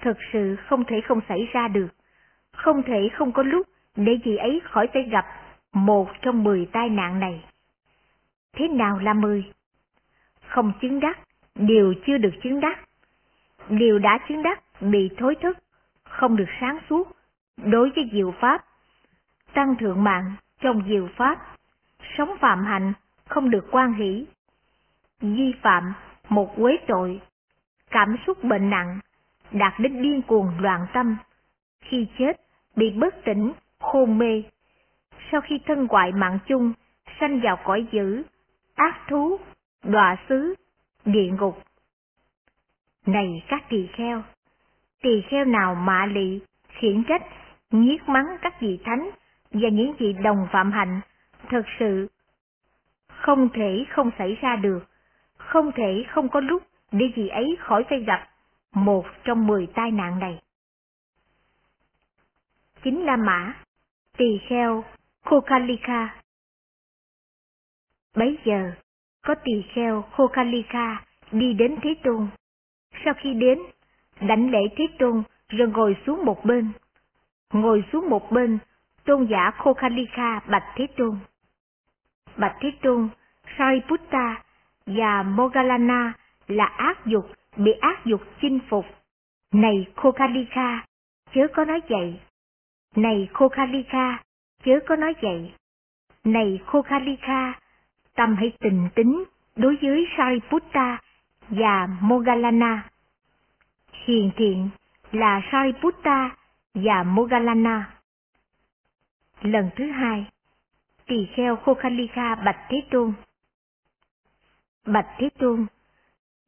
thật sự không thể không xảy ra được, không thể không có lúc để vị ấy khỏi phải gặp một trong mười tai nạn này. Thế nào là mười? Không chứng đắc, điều chưa được chứng đắc. Điều đã chứng đắc bị thối thức, không được sáng suốt đối với diệu pháp. Tăng thượng mạng trong diệu pháp, sống phạm hạnh không được quan hỷ. Vi phạm một quế tội, cảm xúc bệnh nặng, đạt đến điên cuồng loạn tâm. Khi chết, bị bất tỉnh, khôn mê. Sau khi thân hoại mạng chung, sanh vào cõi dữ, ác thú, đọa xứ, địa ngục. Này các tỳ kheo, tỳ kheo nào mạ lị, khiển trách, nhiếc mắng các vị thánh và những vị đồng phạm hạnh, thật sự không thể không xảy ra được, không thể không có lúc để vị ấy khỏi phải gặp một trong mười tai nạn này. Chính là Mã, tỳ kheo Kokalika. Bấy giờ, có tỳ kheo Kokalika đi đến Thế Tôn. Sau khi đến, đảnh lễ Thế Tôn rồi ngồi xuống một bên. Ngồi xuống một bên, tôn giả Kokalika bạch Thế Tôn. Bạch Thế Tôn, Sariputta và Mogalana là ác dục bị ác dục chinh phục. Này Kokalika, chớ có nói vậy. Này Kokalika, chớ có nói vậy. Này Kokalika, tâm hãy tình tính đối với Sariputta và Mogalana. Hiền thiện là Sariputta và Mogalana. Lần thứ hai, tỳ kheo Khokhalika bạch Thế Tôn. Bạch Thế Tôn,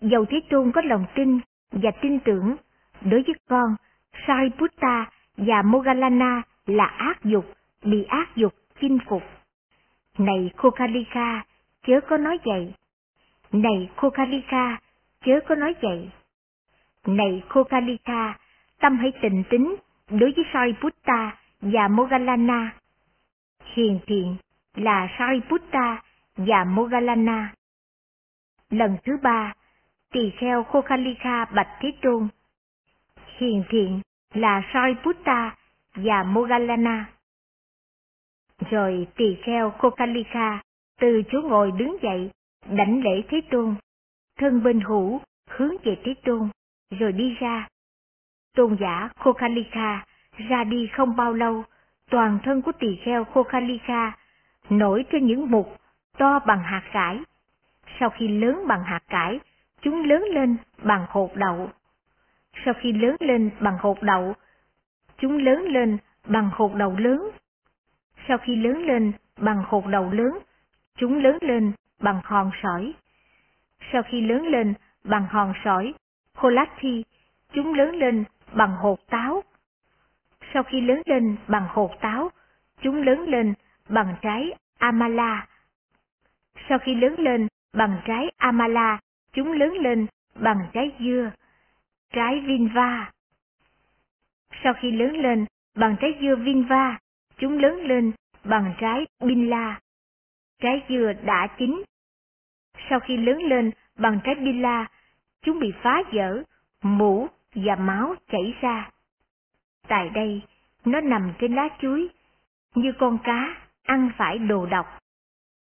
dầu Thế Tôn có lòng tin và tin tưởng đối với con, Sariputta và Mogalana là ác dục, bị ác dục chinh phục. Này Khokhalika, chớ có nói vậy. Này Kokalika, chớ có nói vậy. Này Kokalika, tâm hãy tình tính đối với Sariputta và Mogalana. Hiền thiện là Sariputta và Mogalana. Lần thứ ba, tỳ kheo Kokalika bạch Thế Tôn. Hiền thiện là Sariputta và Mogalana. Rồi tỳ kheo Kokalika từ chỗ ngồi đứng dậy, đảnh lễ Thế Tôn, thân bên hữu hướng về Thế Tôn, rồi đi ra. Tôn giả Kokalika ra đi không bao lâu, toàn thân của tỳ kheo Kokalika nổi trên những mục to bằng hạt cải. Sau khi lớn bằng hạt cải, chúng lớn lên bằng hột đậu. Sau khi lớn lên bằng hột đậu, chúng lớn lên bằng hột đậu lớn. Sau khi lớn lên bằng hột đậu lớn, chúng lớn lên bằng hòn sỏi. Sau khi lớn lên bằng hòn sỏi, Holathi, chúng lớn lên bằng hột táo. Sau khi lớn lên bằng hột táo, chúng lớn lên bằng trái Amala. Sau khi lớn lên bằng trái Amala, chúng lớn lên bằng trái dưa, trái Vinva. Sau khi lớn lên bằng trái dưa Vinva, chúng lớn lên bằng trái Binla, trái dừa đã chín. Sau khi lớn lên bằng trái Binla, chúng bị phá vỡ, mũ và máu chảy ra. Tại đây, nó nằm trên lá chuối, như con cá ăn phải đồ độc.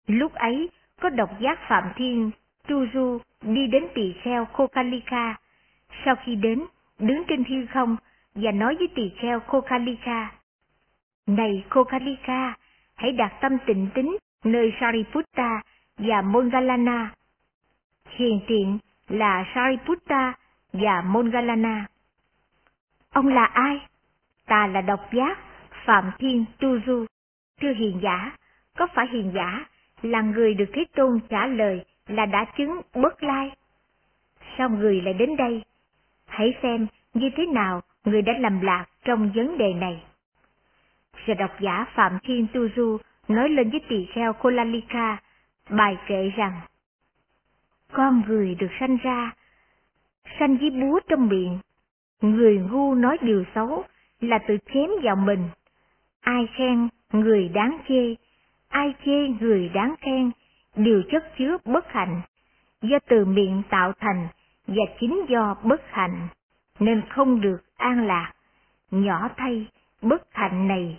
Lúc ấy, có độc giác Phạm Thiên, Tuju đi đến tỳ kheo Kokalika. Sau khi đến, đứng trên hư không và nói với tỳ kheo Kokalika. Này Kokalika, hãy đặt tâm tịnh tính nơi Sariputta và Mongalana. Hiền tiện là Sariputta và Mongalana. Ông là ai? Ta là độc giác, Phạm Thiên Tu Du. Thưa hiền giả, có phải hiền giả là người được Thế Tôn trả lời là đã chứng bất lai? Sao người lại đến đây? Hãy xem như thế nào người đã làm lạc trong vấn đề này. Sự độc giả Phạm Thiên Tu Du nói lên với tỳ kheo Kolalika bài kệ rằng Con người được sanh ra, sanh với búa trong miệng, người ngu nói điều xấu là tự chém vào mình. Ai khen người đáng chê, ai chê người đáng khen, đều chất chứa bất hạnh, do từ miệng tạo thành và chính do bất hạnh, nên không được an lạc. Nhỏ thay, bất hạnh này,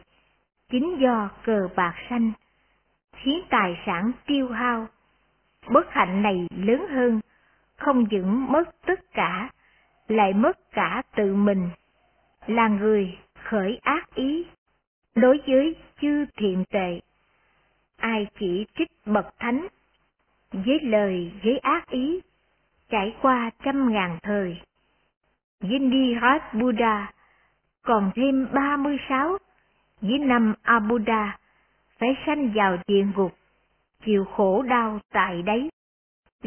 chính do cờ bạc sanh, khiến tài sản tiêu hao. Bất hạnh này lớn hơn, không những mất tất cả, lại mất cả tự mình, là người khởi ác ý đối với chư thiện tệ. Ai chỉ trích bậc thánh, với lời với ác ý, trải qua trăm ngàn thời. Vindihat Buddha còn thêm ba mươi sáu với năm abuda phải sanh vào địa ngục, chịu khổ đau tại đấy.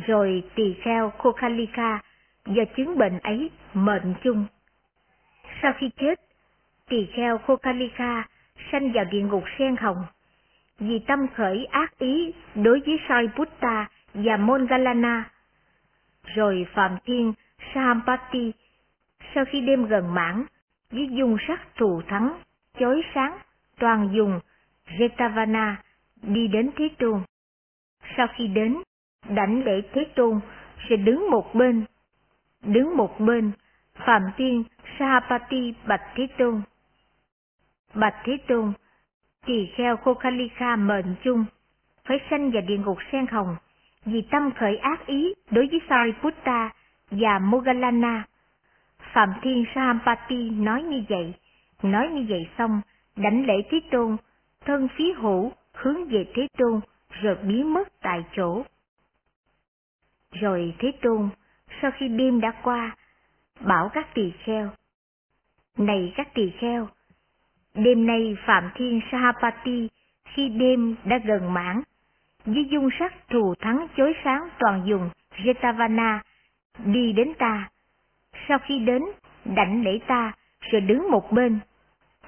Rồi tỳ kheo Kokalika do chứng bệnh ấy mệnh chung. Sau khi chết, tỳ kheo Kokalika sanh vào địa ngục sen hồng, vì tâm khởi ác ý đối với soi Buddha và Mongalana. Rồi Phạm Thiên Sahampati, sau khi đêm gần mãn, với dung sắc thù thắng, chói sáng, toàn dùng Jetavana đi đến Thế Tôn. Sau khi đến, đảnh lễ Thế Tôn, sẽ đứng một bên. Đứng một bên, Phạm Tiên Sahapati bạch Thế Tôn. Bạch Thế Tôn, tỳ kheo Kokalika mệnh chung, phải sanh vào địa ngục sen hồng, vì tâm khởi ác ý đối với Sariputta và Mogalana. Phạm Thiên sahapati nói như vậy, nói như vậy xong, đảnh lễ Thế Tôn, thân phí hữu hướng về Thế Tôn, rồi biến mất tại chỗ. Rồi Thế Tôn, sau khi đêm đã qua, bảo các tỳ kheo. Này các tỳ kheo, đêm nay Phạm Thiên Sahapati khi đêm đã gần mãn, với dung sắc thù thắng chối sáng toàn dùng Jetavana đi đến ta. Sau khi đến, đảnh lễ ta, rồi đứng một bên.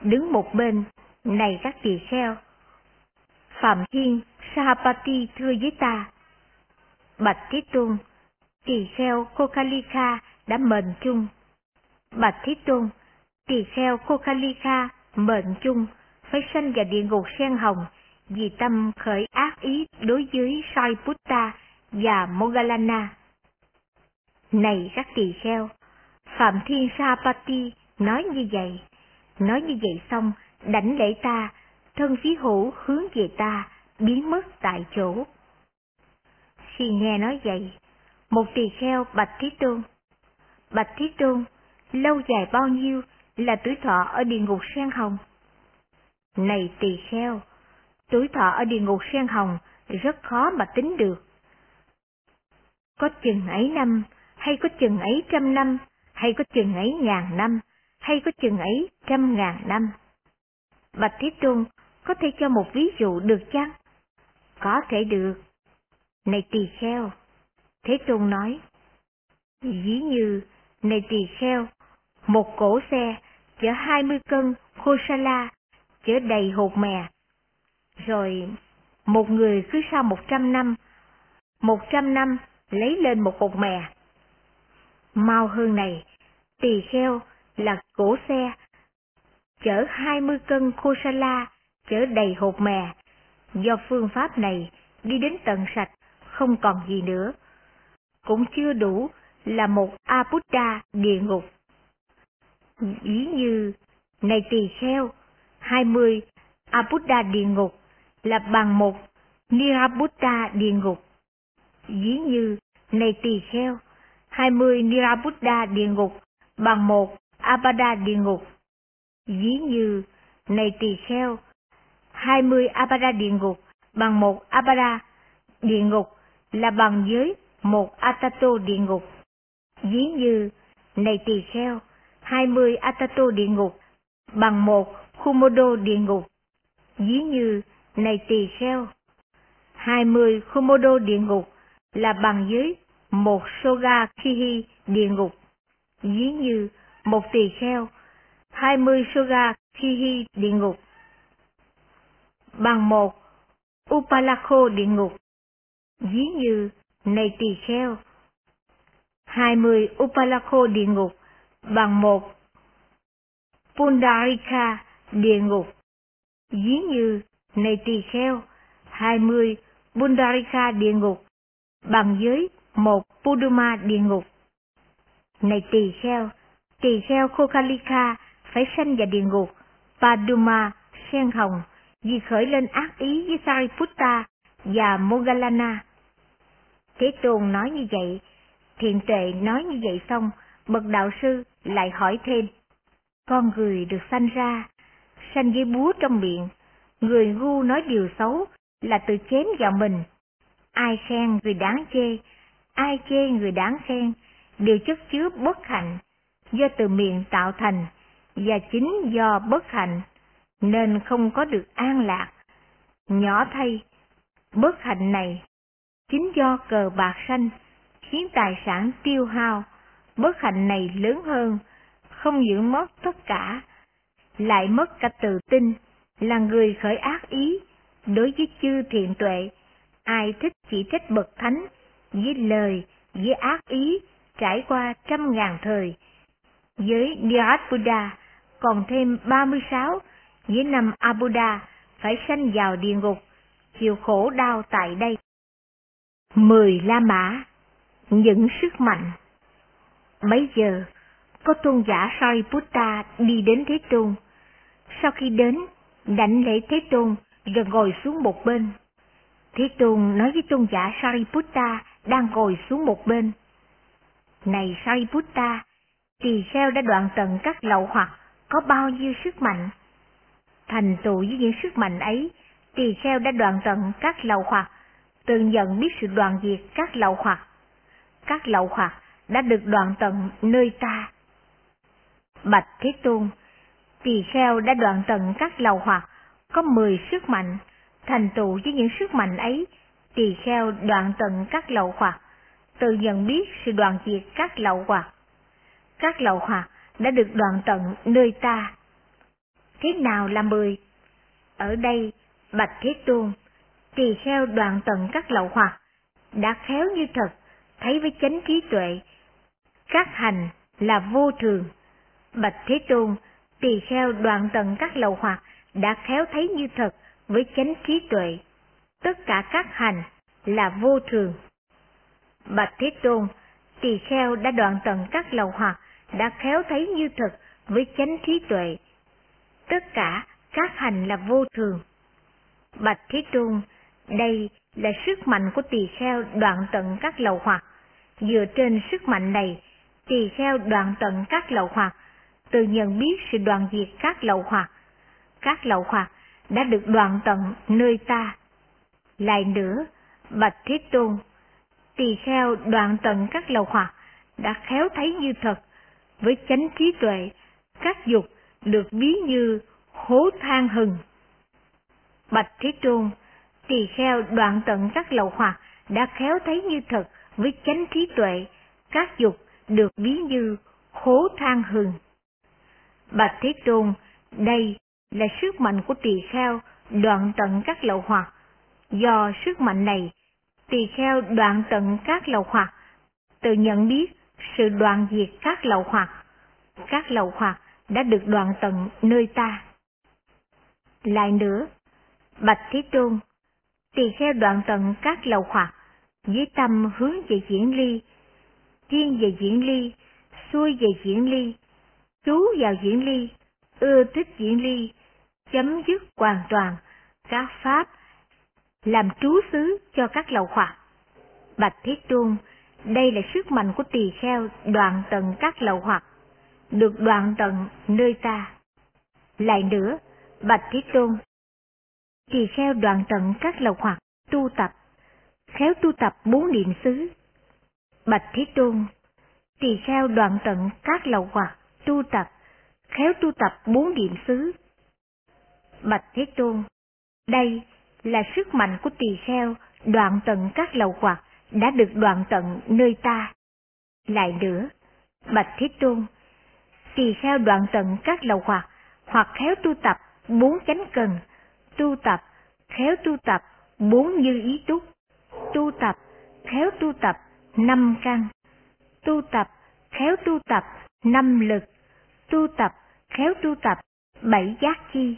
Đứng một bên, này các tỳ kheo. Phạm Thiên Sahapati thưa với ta. Bạch thế Tôn, tỳ kheo Kokalika đã mệnh chung. Bạch thế Tôn, tỳ kheo Kokalika mệnh chung phải sanh vào địa ngục sen hồng vì tâm khởi ác ý đối với Sai Putta và mogalana, Này các tỳ kheo, Phạm Thiên sahapati nói như vậy, nói như vậy xong, đảnh lễ ta, thân phí hữu hướng về ta, biến mất tại chỗ. Khi nghe nói vậy, một tỳ kheo bạch thí Tôn. Bạch thí Tôn, lâu dài bao nhiêu là tuổi thọ ở địa ngục sen hồng? Này tỳ kheo, tuổi thọ ở địa ngục sen hồng rất khó mà tính được. Có chừng ấy năm, hay có chừng ấy trăm năm, hay có chừng ấy ngàn năm, hay có chừng ấy trăm ngàn năm. Bạch Thiết Tôn có thể cho một ví dụ được chăng? Có thể được. Này tỳ kheo, Thế Tôn nói, ví như, này tỳ kheo, một cổ xe chở hai mươi cân khosala, chở đầy hột mè. Rồi, một người cứ sau một trăm năm, một trăm năm lấy lên một hột mè. Mau hơn này, tỳ kheo là cổ xe chở hai mươi cân la, chở đầy hột mè. Do phương pháp này đi đến tận sạch, không còn gì nữa. Cũng chưa đủ là một Abuddha địa ngục. Ví như, này tỳ kheo, hai mươi Abuddha địa ngục là bằng một Nirabuddha địa ngục. Ví như, này tỳ kheo, hai mươi Nirabuddha địa ngục bằng một Abada địa ngục. Ví như, này tỳ kheo, hai mươi Abada địa ngục bằng một Abada địa ngục là bằng với một Atato địa ngục. Ví như, này tỳ kheo, hai mươi Atato địa ngục bằng một Kumodo địa ngục. Ví như, này tỳ kheo, hai mươi Kumodo địa ngục là bằng với một Soga Kihi địa ngục. Ví như, một tỳ kheo, hai mươi Soga Kihi địa ngục bằng một Upalakho địa ngục. Ví như, này tỳ kheo, hai mươi Upalakho địa ngục bằng một Pundarika địa ngục. Ví như, này tỳ kheo, hai mươi Pundarika địa ngục bằng dưới một Puduma địa ngục. Này tỳ kheo, tỳ kheo Kokalika phải sanh vào địa ngục Paduma sen hồng vì khởi lên ác ý với Sariputta và mogalana Thế Tôn nói như vậy, thiện tuệ nói như vậy xong, bậc đạo sư lại hỏi thêm. Con người được sanh ra, sanh với búa trong miệng, người ngu nói điều xấu là tự chém vào mình. Ai khen người đáng chê, ai chê người đáng khen, đều chất chứa bất hạnh, do từ miệng tạo thành, và chính do bất hạnh, nên không có được an lạc. Nhỏ thay, bất hạnh này, chính do cờ bạc sanh, khiến tài sản tiêu hao, bất hạnh này lớn hơn, không giữ mất tất cả, lại mất cả tự tin, là người khởi ác ý, đối với chư thiện tuệ, ai thích chỉ trách bậc thánh, với lời, với ác ý, trải qua trăm ngàn thời. Với Nirad Buddha còn thêm 36, với năm Abuddha phải sanh vào địa ngục, chịu khổ đau tại đây. Mười La Mã Những sức mạnh Mấy giờ, có tôn giả Sariputta đi đến Thế Tôn. Sau khi đến, đảnh lễ Thế Tôn rồi ngồi xuống một bên. Thế Tôn nói với tôn giả Sariputta đang ngồi xuống một bên. Này Sariputta, tỳ kheo đã đoạn tận các lậu hoặc có bao nhiêu sức mạnh. Thành tựu với những sức mạnh ấy, tỳ kheo đã đoạn tận các lậu hoặc, tự nhận biết sự đoàn diệt các lậu hoặc. Các lậu hoặc đã được đoạn tận nơi ta. Bạch Thế Tôn, tỳ kheo đã đoạn tận các lậu hoặc, có mười sức mạnh, thành tựu với những sức mạnh ấy, tỳ kheo đoạn tận các lậu hoặc, tự nhận biết sự đoàn diệt các lậu hoặc. Các lậu hoặc đã được đoạn tận nơi ta. Thế nào là mười? Ở đây, Bạch Thế Tôn, tỳ kheo đoạn tận các lậu hoặc, đã khéo như thật, thấy với chánh trí tuệ, các hành là vô thường. Bạch Thế Tôn, tỳ kheo đoạn tận các lậu hoặc đã khéo thấy như thật với chánh trí tuệ. Tất cả các hành là vô thường. Bạch Thế Tôn, tỳ kheo đã đoạn tận các lậu hoặc đã khéo thấy như thật với chánh trí tuệ. Tất cả các hành là vô thường. Bạch Thế trung, đây là sức mạnh của tỳ kheo đoạn tận các lậu hoặc. Dựa trên sức mạnh này, tỳ kheo đoạn tận các lậu hoặc, từ nhận biết sự đoạn diệt các lậu hoặc. Các lậu hoặc đã được đoạn tận nơi ta. Lại nữa, Bạch Thế Tôn, tỳ kheo đoạn tận các lậu hoặc đã khéo thấy như thật, với chánh trí tuệ, các dục được ví như hố than hừng. Bạch Thế Tôn, tỳ kheo đoạn tận các lậu hoặc đã khéo thấy như thật với chánh trí tuệ, các dục được ví như hố than hừng. Bạch Thế Tôn, đây là sức mạnh của tỳ kheo đoạn tận các lậu hoặc. Do sức mạnh này, tỳ kheo đoạn tận các lậu hoặc, tự nhận biết sự đoạn diệt các lậu hoặc. Các lậu hoặc đã được đoạn tận nơi ta. Lại nữa, Bạch Thế Tôn, tỳ kheo đoạn tận các lậu hoặc, với tâm hướng về diễn ly, thiên về diễn ly, xuôi về diễn ly, chú vào diễn ly, ưa thích diễn ly, chấm dứt hoàn toàn các pháp làm trú xứ cho các lậu hoặc. Bạch thế Tôn, đây là sức mạnh của tỳ kheo đoạn tận các lậu hoặc, được đoạn tận nơi ta. Lại nữa, Bạch thế Tôn, tỳ kheo đoạn tận các lậu hoặc tu tập, khéo tu tập bốn niệm xứ. Bạch thế Tôn, tỳ kheo đoạn tận các lậu hoặc tu tập, khéo tu tập bốn niệm xứ. Bạch Thế Tôn, đây là sức mạnh của tỳ kheo đoạn tận các lậu hoặc đã được đoạn tận nơi ta. Lại nữa, Bạch Thế Tôn, tỳ kheo đoạn tận các lầu hoạt hoặc khéo tu tập bốn chánh cần, tu tập, khéo tu tập bốn như ý túc, tu tập, khéo tu tập năm căn, tu tập, khéo tu tập năm lực, tu tập, khéo tu tập bảy giác chi,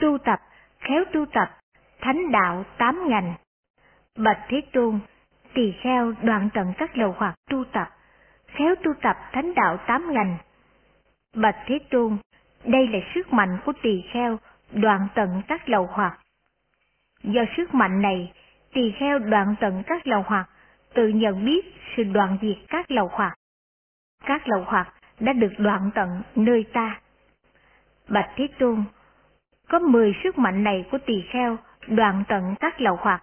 tu tập, khéo tu tập thánh đạo tám ngành. Bạch Thế Tôn, tỳ kheo đoạn tận các lầu hoạt tu tập, khéo tu tập thánh đạo tám ngành. Bạch Thế Tôn, đây là sức mạnh của tỳ kheo đoạn tận các lầu hoạt Do sức mạnh này, tỳ kheo đoạn tận các lầu hoạt tự nhận biết sự đoạn diệt các lầu hoạt Các lầu hoạt đã được đoạn tận nơi ta. Bạch Thế Tôn, có mười sức mạnh này của tỳ kheo đoạn tận các lậu hoặc,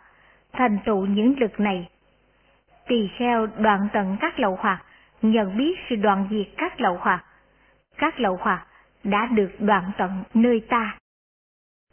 thành tựu những lực này. Tỳ kheo đoạn tận các lậu hoặc, nhận biết sự đoạn diệt các lậu hoặc. Các lậu hoặc đã được đoạn tận nơi ta.